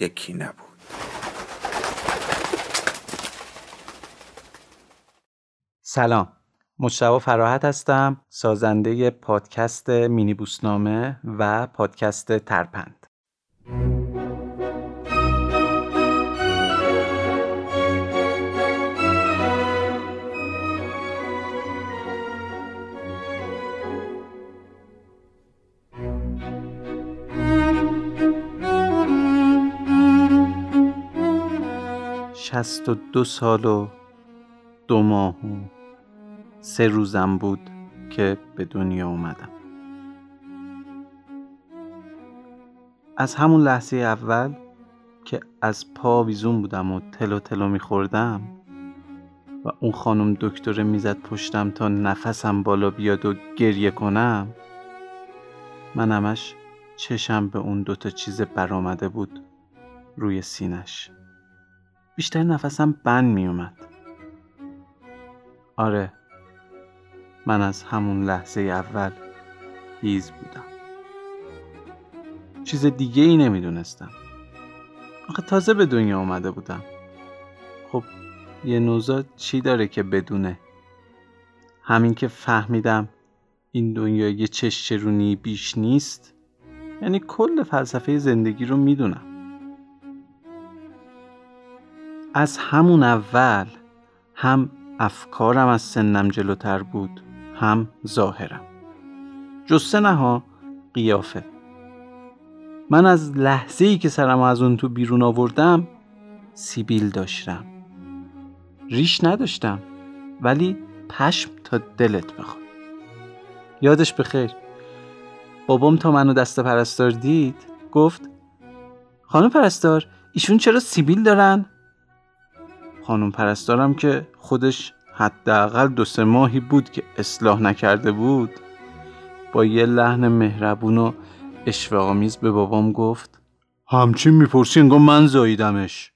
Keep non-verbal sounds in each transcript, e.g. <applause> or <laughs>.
یکی نبود. سلام. مشتبه فراحت هستم سازنده پادکست مینی بوسنامه و پادکست ترپند. شست و دو سال و دو ماه و سه روزم بود که به دنیا اومدم. از همون لحظه اول که از پا ویزون بودم و تلو تلو میخوردم و اون خانم دکتر می‌زد پشتم تا نفسم بالا بیاد و گریه کنم من همش چشم به اون دوتا چیز برآمده بود روی سینش. بیشتر نفسم بند میومد آره من از همون لحظه اول هیز بودم. چیز دیگه ای نمی‌دونستم. آخه تازه به دنیا اومده بودم. خب یه نوزاد چی داره که بدونه؟ همین که فهمیدم این دنیا یه چشچرونی بیش نیست یعنی کل فلسفه زندگی رو می‌دونم. از همون اول هم افکارم از سنم جلوتر بود هم ظاهرم. جسته نها قیافه. من از لحظه ای که سرم از اون تو بیرون آوردم سیبیل داشتم. ریش نداشتم ولی پشم تا دلت بخواد. یادش بخیر. بابام تا منو دست پرستار دید گفت خانم پرستار ایشون چرا سیبیل دارن؟ خانم پرستارم که خودش حداقل دو سه ماهی بود که اصلاح نکرده بود با یه لحن مهربون و اشفاقآمیز به بابام گفت همچین می‌پرسی انگار من زاییدمش.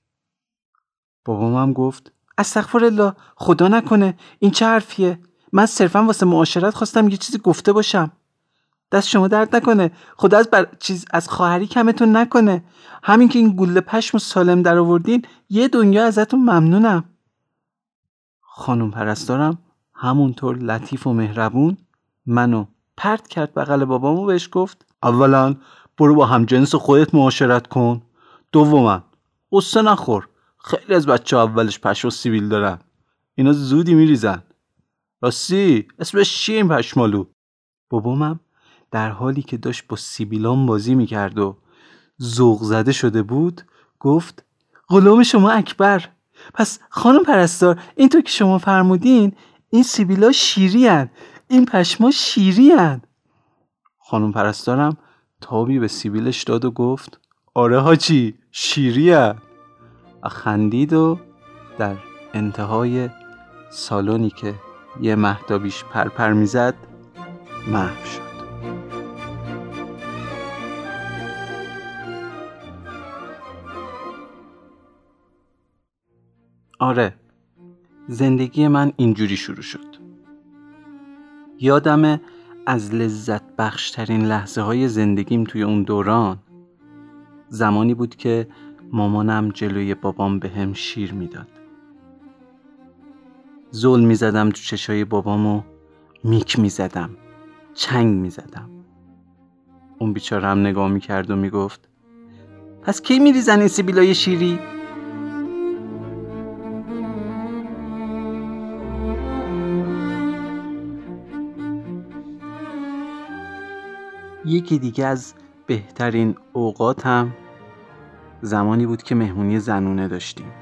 بابام هم گفت استغفر الله خدا نکنه این چه حرفیه؟ من صرفا واسه معاشرت خواستم یه چیزی گفته باشم. دست شما درد نکنه. خدا از بر... چیز از خواهری کمتون نکنه. همین که این گوله پشم و سالم در آوردین یه دنیا ازتون ممنونم. خانم پرستارم همونطور لطیف و مهربون منو پرت کرد بغل بابامو بهش گفت اولا برو با همجنس خودت معاشرت کن. دوما قصه نخور. خیلی از بچه اولش پش و سیبیل دارن. اینا زودی میریزن. راستی اسمش چیه این پشمالو؟ بابامم در حالی که داشت با سیبیلان بازی می‌کرد و ذوق زده شده بود گفت غلام شما اکبر پس خانم پرستار اینطور که شما فرمودین این سیبیلا شیری هن. این پشما شیری هن. خانم پرستارم تابی به سیبیلش داد و گفت آره حاجی شیریه خندید و در انتهای سالونی که یه مهدابیش پرپر می‌زد محو شد آره. زندگی من اینجوری شروع شد. یادم از لذت بخشترین لحظه های زندگیم توی اون دوران. زمانی بود که مامانم جلوی بابام به هم شیر می‌داد. زل می‌زدم تو چشای بابام و میک می‌زدم. چنگ می‌زدم. اون بیچاره هم نگاه می‌کرد و می‌گفت پس کی میری زنی سیبیلای شیری؟ یکی دیگه از بهترین اوقاتم زمانی بود که مهمونی زنونه داشتیم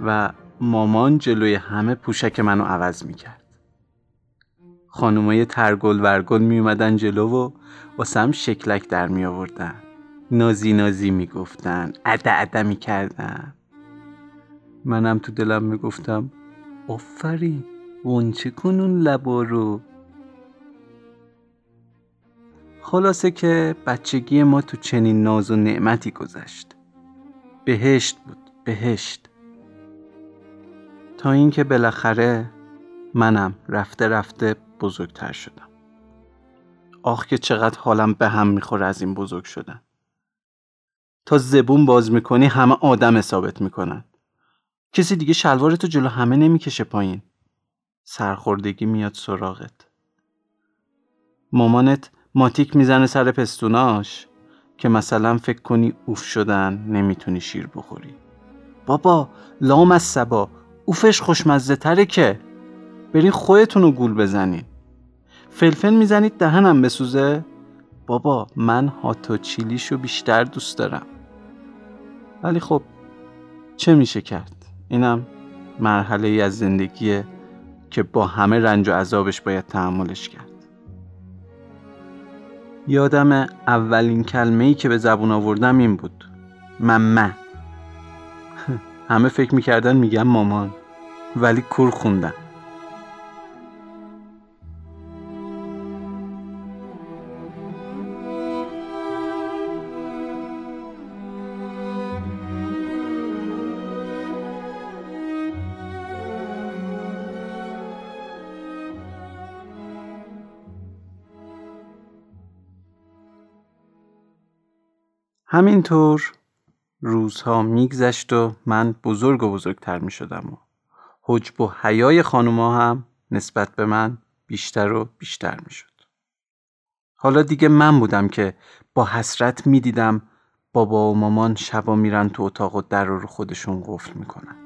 و مامان جلوی همه پوشک منو عوض می‌کرد. خانومای ترگل ورگل می اومدن جلو و واسم شکلک در می آوردن نازی نازی می گفتن عده عده می کردن منم تو دلم می گفتم آفرین ونچه کنون لبا رو. خلاصه که بچگی ما تو چنین ناز و نعمتی گذشت. بهشت بود بهشت. تا اینکه بالاخره منم رفته رفته بزرگتر شدم. آخ که چقدر حالم به هم می‌خوره از این بزرگ شدن. تا زبون باز می‌کنی همه آدم ثابت می‌کنن. کسی دیگه شلوارتو جلو همه نمی‌کشه پایین. سرخوردگی میاد سراغت. مامانت ماتیک می‌زنه سر پستوناش که مثلا فکر کنی اوف شدن نمی‌تونی شیر بخوری. بابا لام از سبا. اوفش خوشمزه تره که. برین خودتون رو گول بزنین. فلفل می‌زنید دهنم بسوزه. بابا من هاتو چیلیشو بیشتر دوست دارم. ولی خب چه میشه کرد؟ اینم مرحله ای از زندگیه که با همه رنج و عذابش باید تحملش کرد. یادم اولین کلمه ای که به زبون آوردم این بود. ممه. <laughs> همه فکر می‌کردن میگم مامان. ولی کور خوندم همینطور روزها میگذشت و من بزرگ و بزرگتر می شدم و حجب و حیای خانوما هم نسبت به من بیشتر و بیشتر می شد. حالا دیگه من بودم که با حسرت می دیدم بابا و مامان شبا میرن تو اتاق و در رو خودشون قفل می‌کنن.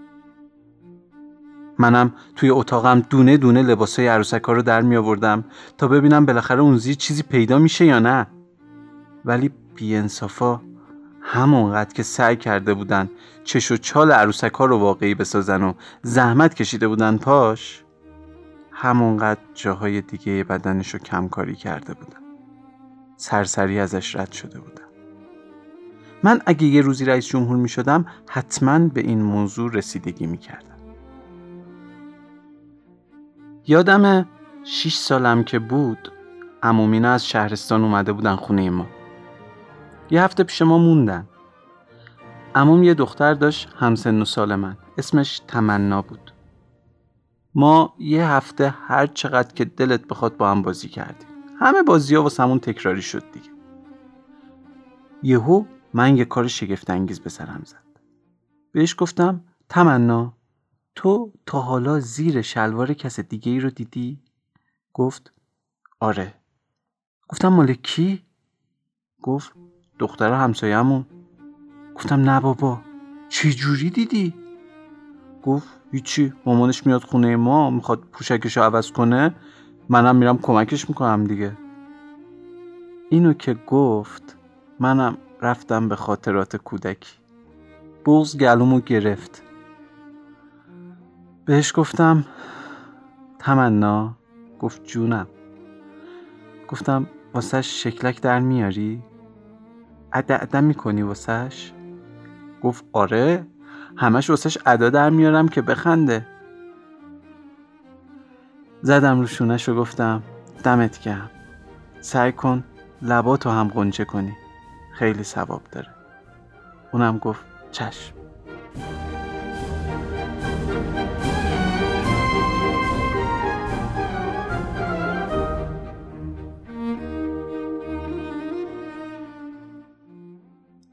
منم توی اتاقم دونه دونه لباسای عروسک رو در می آوردم تا ببینم بالاخره اون زیر چیزی پیدا میشه یا نه. ولی بیانصافا همونقدر که سعی کرده بودن چش و چال عروسک ها رو واقعی بسازن و زحمت کشیده بودن پاش همونقدر جاهای دیگه بدنش رو کمکاری کرده بودن. سرسری ازش رد شده بودن. من اگه یه روزی رئیس جمهور می شدم حتما به این موضوع رسیدگی می کردم یادم شیش سالم که بود امومینا از شهرستان اومده بودن خونه ما. یه هفته پیش ما موندن. اموم یه دختر داشت همسن و سال من. اسمش تمنا بود. ما یه هفته هر چقدر که دلت بخواد با هم بازی کردیم. همه بازی ها واسمون تکراری شد دیگه. یهو من یه کار شگفت انگیز به سرم زد. بهش گفتم تمنا تو تا حالا زیر شلوار کس دیگه ای رو دیدی؟ گفت آره. گفتم مال کی؟ گفت دختر همسایمون گفتم نه بابا. چی جوری دیدی؟ گفت هیچی مامانش میاد خونه ما می‌خواد پوشکش رو عوض کنه. منم میرم کمکش می‌کنم دیگه. اینو که گفت منم رفتم به خاطرات کودکی. بغز گلومو گرفت. بهش گفتم تمنا. گفت جونم. گفتم واسش شکلک در میاری؟ عدم می‌کنی واسش؟ گفت آره. همش واسش ادا در میارم که بخنده. زدم رو شونش و گفتم دمت گرم. سعی کن لباتو هم قنچه کنی. خیلی ثواب داره. اونم گفت چشم.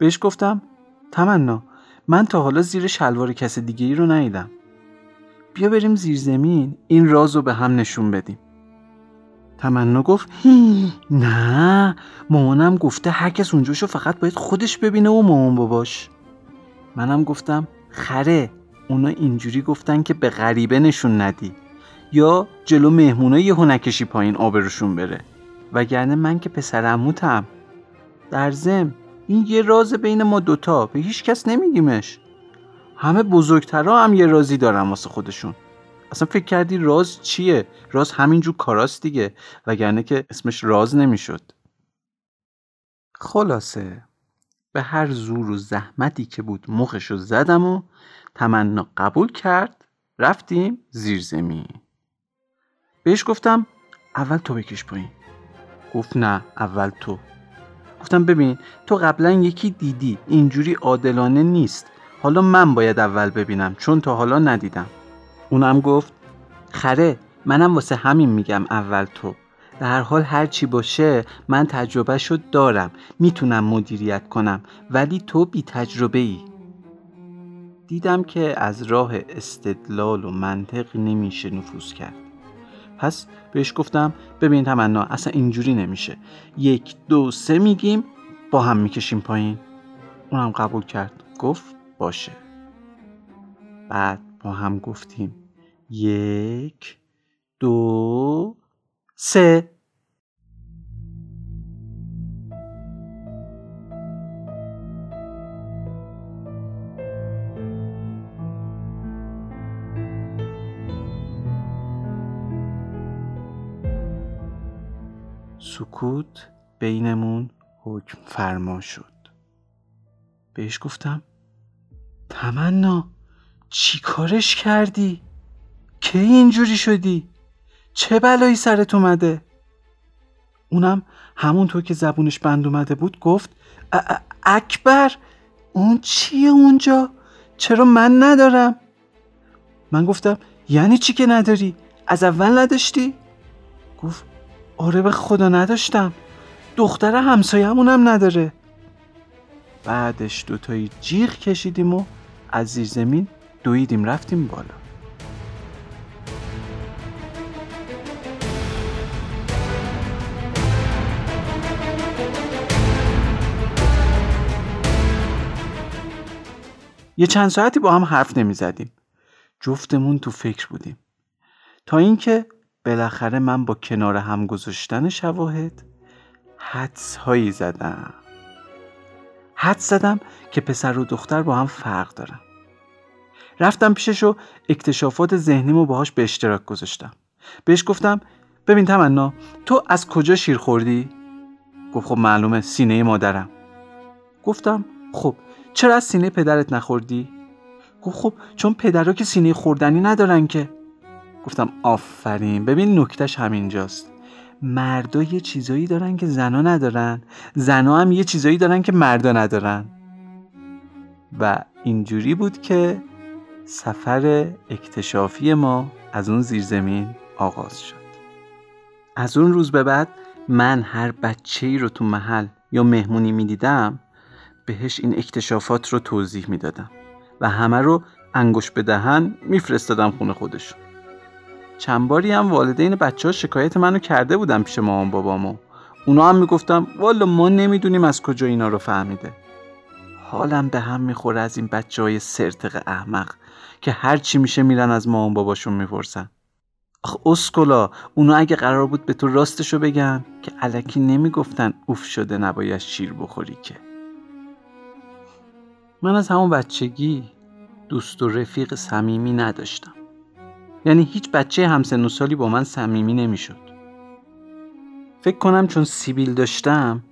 بهش گفتم تمنا من تا حالا زیر شلوار کس دیگه ای رو ندیدم. بیا بریم زیر زمین این راز رو به هم نشون بدیم. تمنا گفت نه مامانم گفته هر کس اونجاشو فقط باید خودش ببینه و مامان باباش. منم گفتم خره اونا اینجوری گفتن که به غریبه نشون ندی. یا جلو مهمونا یه نکشی پایین آبروشون بره. وگرنه من که پسر عموتم. در زم این یه راز بین ما دوتا. به هیچ کس نمیگیمش. همه بزرگترها هم یه رازی دارن واسه خودشون. اصلا فکر کردی راز چیه؟ راز همینجور کاراست دیگه. وگرنه که اسمش راز نمی‌شد. خلاصه به هر زور و زحمتی که بود مخشو زدم و تمنا قبول کرد رفتیم زیر زمین. بهش گفتم اول تو بکش پایین. گفت نه اول تو. گفتم ببین تو قبلا یکی دیدی اینجوری عادلانه نیست. حالا من باید اول ببینم چون تا حالا ندیدم. اونم گفت خره منم واسه همین میگم اول تو. در هر حال هر چی باشه من تجربه شد دارم. می‌تونم مدیریت کنم ولی تو بی تجربه ای دیدم که از راه استدلال و منطق نمیشه نفوذ کرد. پس بهش گفتم ببین تمنا اصلا اینجوری نمیشه. یک دو سه میگیم با هم می‌کشیم پایین. اونم قبول کرد. گفت باشه. بعد با هم گفتیم. یک دو سه. سکوت بینمون حکم فرما شد بهش گفتم تمنا چی کارش کردی؟ کی اینجوری شدی؟ چه بلایی سرت اومده؟ اونم همونطور که زبونش بند اومده بود گفت اکبر اون چیه اونجا؟ چرا من ندارم؟ من گفتم یعنی چی که نداری؟ از اول نداشتی؟ گفت آره به خدا نداشتم دختر همسایمونم نداره بعدش دوتایی جیغ کشیدیم و از زیر زمین دویدیم رفتیم بالا یه چند ساعتی با هم حرف نمی زدیم. جفتمون تو فکر بودیم. تا اینکه بالاخره من با کنار هم گذاشتن شواهد حدس هایی زدم. حدس زدم که پسر و دختر با هم فرق دارن. رفتم پیشش و اکتشافات ذهنیمو باهاش به اشتراک گذاشتم. بهش گفتم ببین تمنا تو از کجا شیر خوردی؟ گفت خب معلومه سینه مادرم. گفتم خب چرا از سینه پدرت نخوردی؟ گفت خب چون پدرها که سینه خوردنی ندارن که گفتم آفرین. ببین نکتش همینجاست. مردا یه چیزایی دارن که زنا ندارن. زنا هم یه چیزایی دارن که مردا ندارن. و اینجوری بود که سفر اکتشافی ما از اون زیرزمین آغاز شد. از اون روز به بعد من هر بچه ای رو تو محل یا مهمونی می‌دیدم بهش این اکتشافات رو توضیح می‌دادم و همه رو انگوش به دهن میفرستادم خونه خودشون. چند باری هم والدین بچه ها شکایت منو کرده بودم پیش مامان بابامو. اونا هم می‌گفتم والا ما نمی‌دونیم از کجا اینا رو فهمیده. حالم به هم می‌خوره از این بچه های سرتق احمق که هر چی میشه میرن از مامان باباشون می‌پرسن. آخ اسکولا اونا اگه قرار بود به تو راستشو بگن که علکی نمی‌گفتن اوف شده نباید شیر بخوری که. من از همون بچگی دوست و رفیق صمیمی نداشتم. یعنی هیچ بچه همسن و سالی با من صمیمی نمی‌شد. فکر کنم چون سیبیل داشتم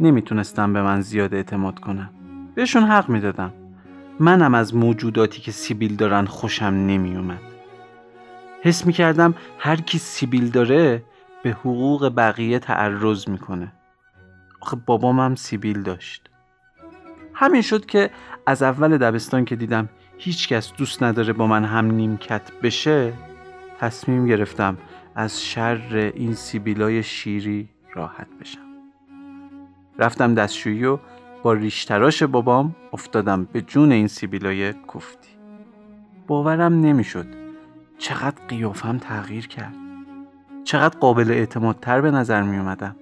نمی‌تونستم به من زیاد اعتماد کنم بهشون حق می‌دادم. منم از موجوداتی که سیبیل دارن خوشم نمیومد. حس می‌کردم هر کی سیبیل داره به حقوق بقیه تعرض می‌کنه. آخه بابام هم سیبیل داشت. همین شد که از اول دبستان که دیدم هیچکس دوست نداره با من هم نیمکت بشه تصمیم گرفتم از شر این سیبیلای شیری راحت بشم. رفتم دستشویی و با ریشتراش بابام افتادم به جون این سیبیلای کفتی باورم نمی‌شد چقدر قیافم تغییر کرد. چقدر قابل اعتمادتر به نظر می اومدم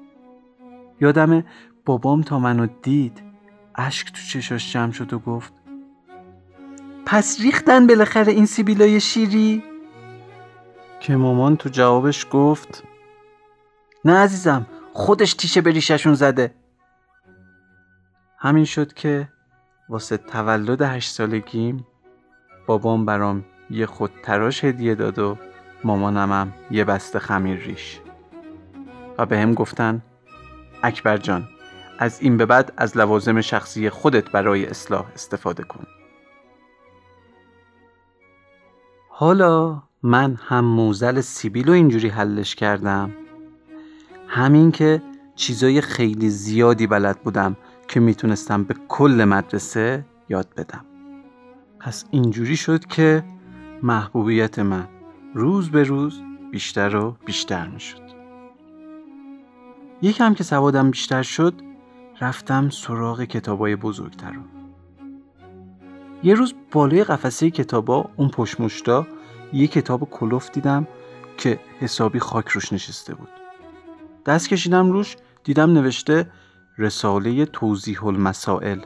یادم بابام تا منو دید اشک تو چشاش جمع شد و گفت پس ریختن بالاخره این سیبیلای شیری؟ که مامان تو جوابش گفت نه عزیزم خودش تیشه به ریششون زده. همین شد که واسه تولد هشت سالگیم بابام برام یه خود تراش هدیه داد و مامانمم یه بسته خمیر ریش. و به هم گفتن اکبر جان از این به بعد از لوازم شخصی خودت برای اصلاح استفاده کن. حالا من هم موزل سیبیل رو اینجوری حلش کردم. همین که چیزای خیلی زیادی بلد بودم که می‌تونستم به کل مدرسه یاد بدم. پس اینجوری شد که محبوبیت من روز به روز بیشتر و بیشتر می‌شد. یکم که سوادم بیشتر شد رفتم سراغ کتابای بزرگتر رو. یه روز بالای قفسه کتابا اون پشمشتا یه کتاب کلوف دیدم که حسابی خاک روش نشسته بود. دست کشیدم روش دیدم نوشته رساله توضیح المسائل.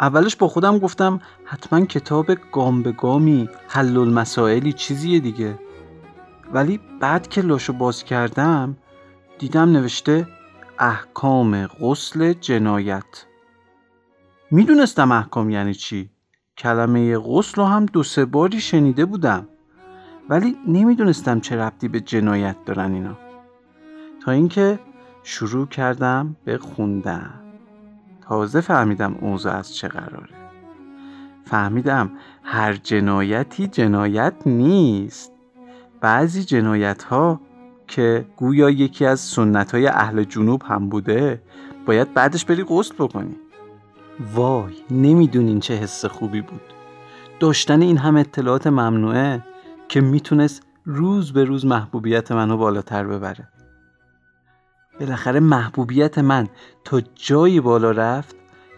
اولش با خودم گفتم حتما کتاب گام به گامی حل المسائلی چیزیه دیگه. ولی بعد که لاشو باز کردم دیدم نوشته احکام غسل جنایت. می‌دونستم احکام یعنی چی. کلمه غسل رو هم دو سه باری شنیده بودم. ولی نمی‌دونستم چه ربطی به جنایت دارن اینا. تا اینکه شروع کردم به خوندن. تازه فهمیدم اوضاع از چه قراره. فهمیدم هر جنایتی جنایت نیست. بعضی جنایت ها که گویا یکی از سنت های اهل جنوب هم بوده باید بعدش بری غسل بکنی. وای نمی‌دونین چه حس خوبی بود. داشتن این هم اطلاعات ممنوعه که می‌تونست روز به روز محبوبیت منو بالاتر ببره. بالاخره محبوبیت من تا جایی بالا رفت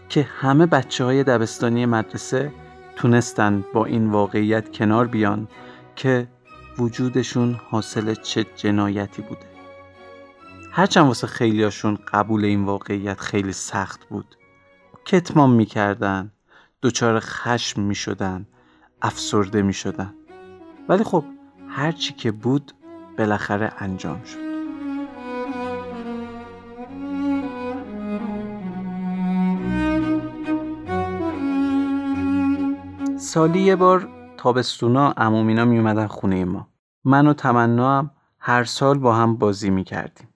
که همه بچه های دبستانی مدرسه تونستن با این واقعیت کنار بیان که وجودشون حاصل چه جنایتی بوده. هرچند واسه خیلیاشون قبول این واقعیت خیلی سخت بود. کتمان می‌کردن. دچار خشم می‌شدن. افسرده می‌شدن. ولی خب هرچی که بود بالاخره انجام شد. سالی یه بار تابستونا عمومینا می اومدن خونه ما. من و تمنا هر سال با هم بازی می کردیم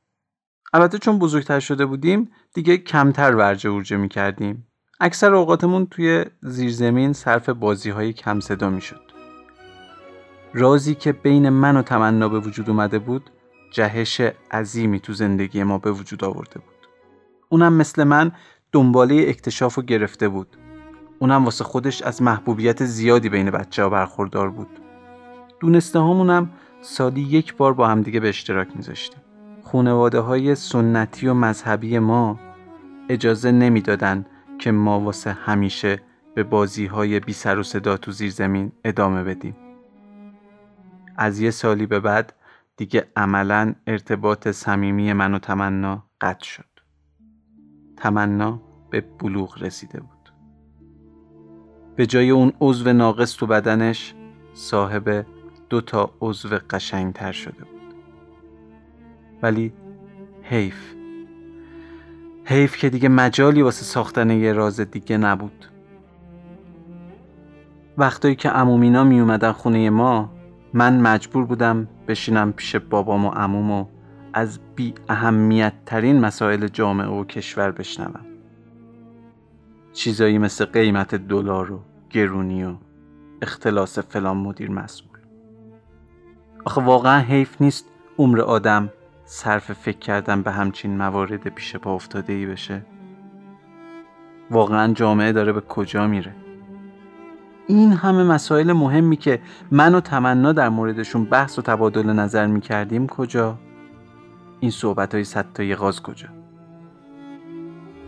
البته چون بزرگتر شده بودیم دیگه کمتر ورجه ورجه می کردیم اکثر اوقاتمون توی زیرزمین صرف بازی های کم صدا می شد رازی که بین من و تمنا به وجود اومده بود جهش عظیمی تو زندگی ما به وجود آورده بود. اونم مثل من دنباله اکتشاف و گرفته بود. اونم واسه خودش از محبوبیت زیادی بین بچه ها برخوردار بود. دونسته همونم سالی یک بار با همدیگه به اشتراک میذاشتیم. خونواده های سنتی و مذهبی ما اجازه نمی‌دادن که ما واسه همیشه به بازی های بی سر و صدا تو زیر زمین ادامه بدیم. از یه سالی به بعد دیگه عملا ارتباط صمیمی من و تمنا قطع شد. تمنا به بلوغ رسیده بود. به جای اون عضو ناقص تو بدنش صاحب دو تا عضو قشنگتر شده بود. ولی حیف حیف که دیگه مجالی واسه ساختن یه راز دیگه نبود. وقتایی که امومینا می اومدن خونه ما من مجبور بودم بشینم پیش بابام و عموم و از بی اهمیت ترین مسائل جامعه و کشور بشنوم. چیزایی مثل قیمت دلار و گرونی و اختلاس فلان مدیر مسئول. آخه واقعا حیف نیست عمر آدم صرف فکر کردن به همچین موارد پیش پا افتاده ای بشه؟ واقعا جامعه داره به کجا میره؟ این همه مسائل مهمی که من و تمنا در موردشون بحث و تبادل نظر می‌کردیم کجا؟ این صحبت های ستایی غاز کجا؟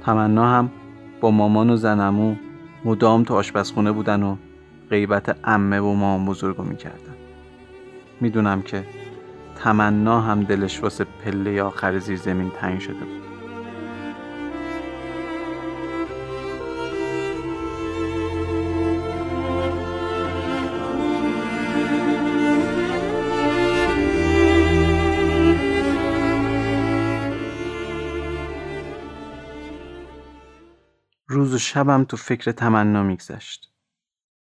تمنا هم با مامان و زنمو مدام تو آشپزخونه بودن و غیبت امه و مامان بزرگو می‌کردن. می‌دونم که تمنا هم دلش واسه پله آخر زیر زمین تنگ شده بود روز و شبم تو فکر تمنا میگذشت.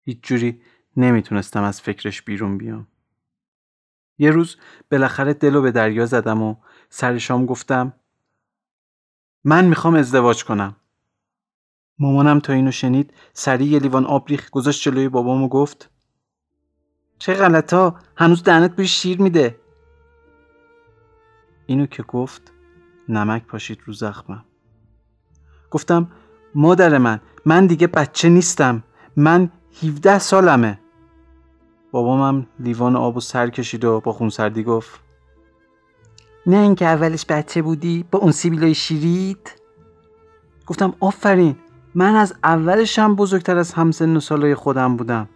هیچ جوری نمی‌تونستم از فکرش بیرون بیام. یه روز بالاخره دلو به دریا زدم و سر شام گفتم من می‌خوام ازدواج کنم. مامانم تا اینو شنید سریع یه لیوان آب ریخ گذاشت جلوی بابام و گفت چه غلطا هنوز دهنت بوی شیر میده. اینو که گفت نمک پاشید رو زخمم. گفتم مادر من من دیگه بچه نیستم من 17 سالمه. بابامم لیوان آب و سر کشید و با خونسردی گفت نه اینکه اولش بچه بودی با اون سیبیلای شیرید؟ گفتم آفرین من از اولشم بزرگتر از همسن و سالای خودم بودم.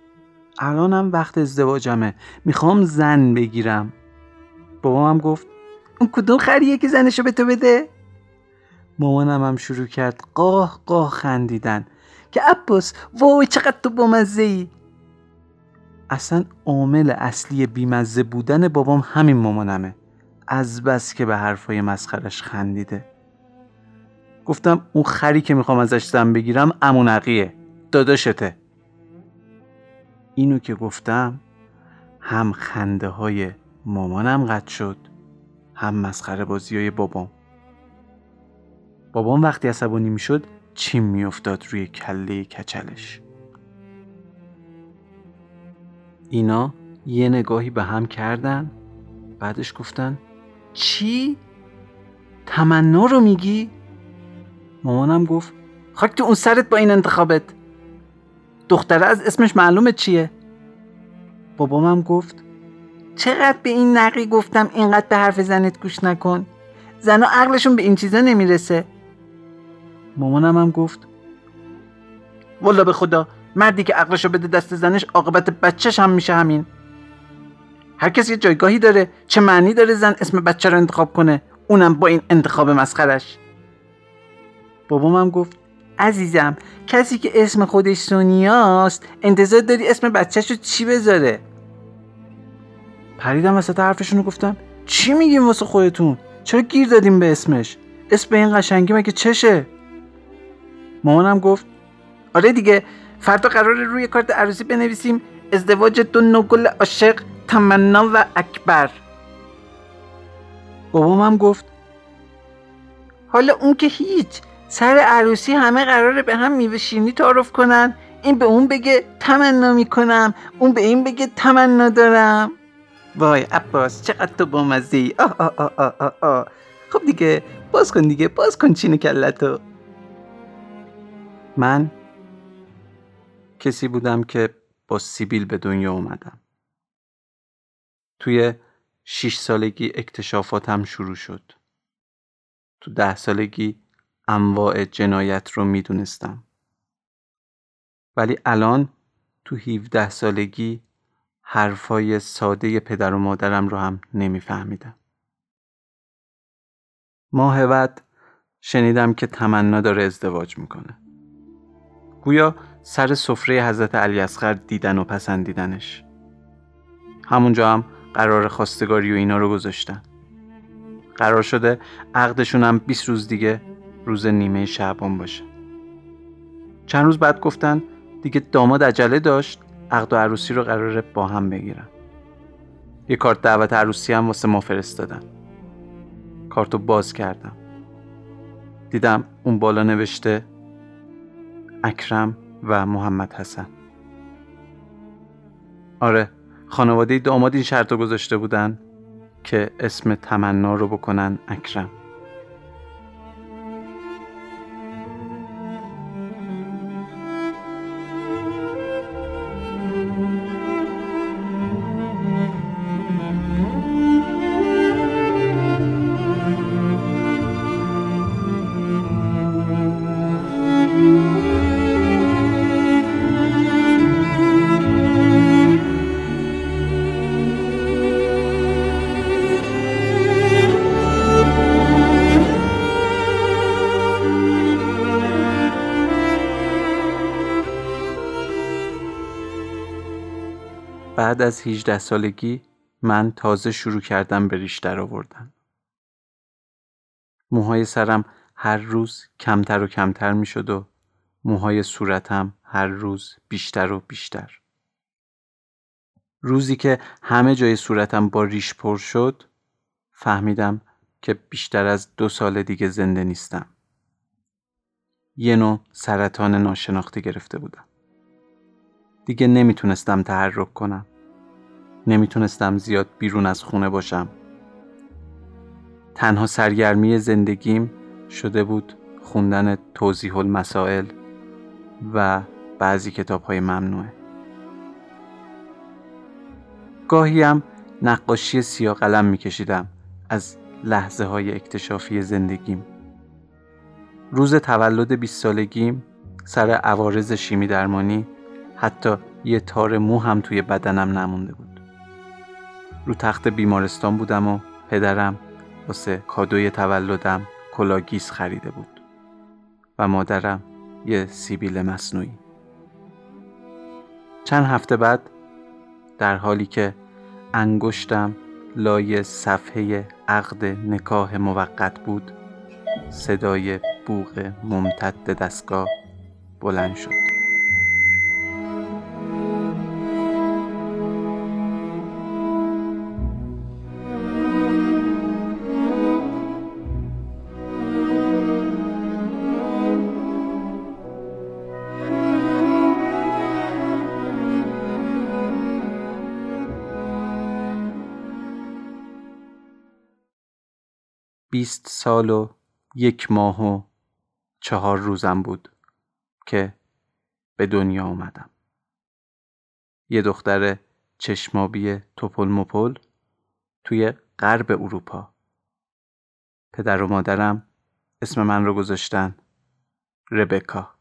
الانم وقت ازدواجمه می‌خوام زن بگیرم. بابامم گفت اون کدوم خریه که زنشو به تو بده؟ مامانم هم شروع کرد قاه قاه خندیدن. که عباس وای چقدر تو بامزه ای اصلا عامل اصلی بیمزه بودن بابام همین مامانمه. از بس که به حرفای مسخرش خندیده. گفتم اون خری که می‌خوام ازش زن بگیرم امونقیه داداشته. اینو که گفتم هم خنده های مامانم قطع شد هم مسخره بازی های بابام. بابام وقتی عصبانی می‌شد چیم میافتاد روی کله کچلش. اینا یه نگاهی به هم کردن بعدش گفتن چی؟ تمنا رو میگی؟ مامانم گفت خاک تو اون سرت با این انتخابت دختره از اسمش معلومه چیه؟ بابامم گفت چقدر به این نقی گفتم اینقدر به حرف زنت گوش نکن زنها عقلشون به این چیزا نمی‌رسه مامانم هم گفت والا به خدا مردی که عقلشو بده دست زنش عاقبت بچهش هم میشه همین. هر کسی یه جایگاهی داره چه معنی داره زن اسم بچه رو انتخاب کنه؟ اونم با این انتخاب مسخرش بابامم گفت عزیزم کسی که اسم خودش سونیاست انتظار داری اسم بچهش رو چی بذاره؟ پریدم وسط حرفشون رو گفتم چی میگیم واسه خودتون؟ چرا گیر دادیم به اسمش؟ اسم به این قشنگی مگه چشه؟ مامانم گفت آره دیگه فردا قرار روی کارت عروسی بنویسیم. ازدواج دو نگل عاشق. تمنا و اکبر. بابامم گفت حالا اون که هیچ سر عروسی همه قراره به هم میوه شیرینی تعارف کنن. این به اون بگه تمنا می‌کنم اون به این بگه تمنا دارم. وای عباس چقدر تو بامزه ای آه آه آه آه آه آه. خب دیگه باز کن دیگه باز کن چین کلتو من کسی بودم که با سیبیل به دنیا اومدم. توی شیش سالگی اکتشافاتم شروع شد. تو ده سالگی انواع جنایت رو می‌دونستم. ولی الان تو 17 سالگی حرفای ساده پدر و مادرم رو هم نمیفهمیدم. ماه بعد شنیدم که تمنا داره ازدواج می‌کنه. گویا سر سفره حضرت علی اصغر دیدن و پسندیدنش. همونجا هم قرار خواستگاری و اینا رو گذاشتن. قرار شده عقدشون هم 20 روز دیگه روز نیمه شعبان باشه. چند روز بعد گفتن دیگه داماد عجله داشت عقد و عروسی رو قراره با هم بگیرن. یه کارت دعوت عروسی هم واسه ما فرستادن. کارتو باز کردم. دیدم اون بالا نوشته اکرم و محمد حسن. آره خانواده داماد این شرط گذاشته بودن که اسم تمنا رو بکنن اکرم. از 18 سالگی من تازه شروع کردم به ریش در آوردن. موهای سرم هر روز کمتر و کمتر می شد و موهای صورتم هر روز بیشتر و بیشتر. روزی که همه جای صورتم با ریش پر شد فهمیدم که بیشتر از دو سال دیگه زنده نیستم. یه نوع سرطان ناشناخته گرفته بودم. دیگه نمی‌تونستم تحرک کنم. نمی‌تونستم زیاد بیرون از خونه باشم. تنها سرگرمی زندگیم شده بود خوندن توضیح المسائل و بعضی کتاب های ممنوعه. گاهی نقاشی سیاه قلم میکشیدم از لحظه های اکتشافی زندگیم. روز تولد 20 سالگیم سر عوارض شیمی درمانی حتی یه تار مو هم توی بدنم نمونده بود. رو تخت بیمارستان بودم و پدرم واسه کادوی تولدم کلاه‌گیس خریده بود و مادرم یه سیبیل مصنوعی. چند هفته بعد در حالی که انگشتم لای صفحه عقد نکاح موقت بود صدای بوغ ممتد دستگاه بلند شد. بیست سال و یک ماه و چهار روزم بود که به دنیا آمدم. یه دختر چشمابی توپل مپل توی غرب اروپا. پدر و مادرم اسم من رو گذاشتن ربکا.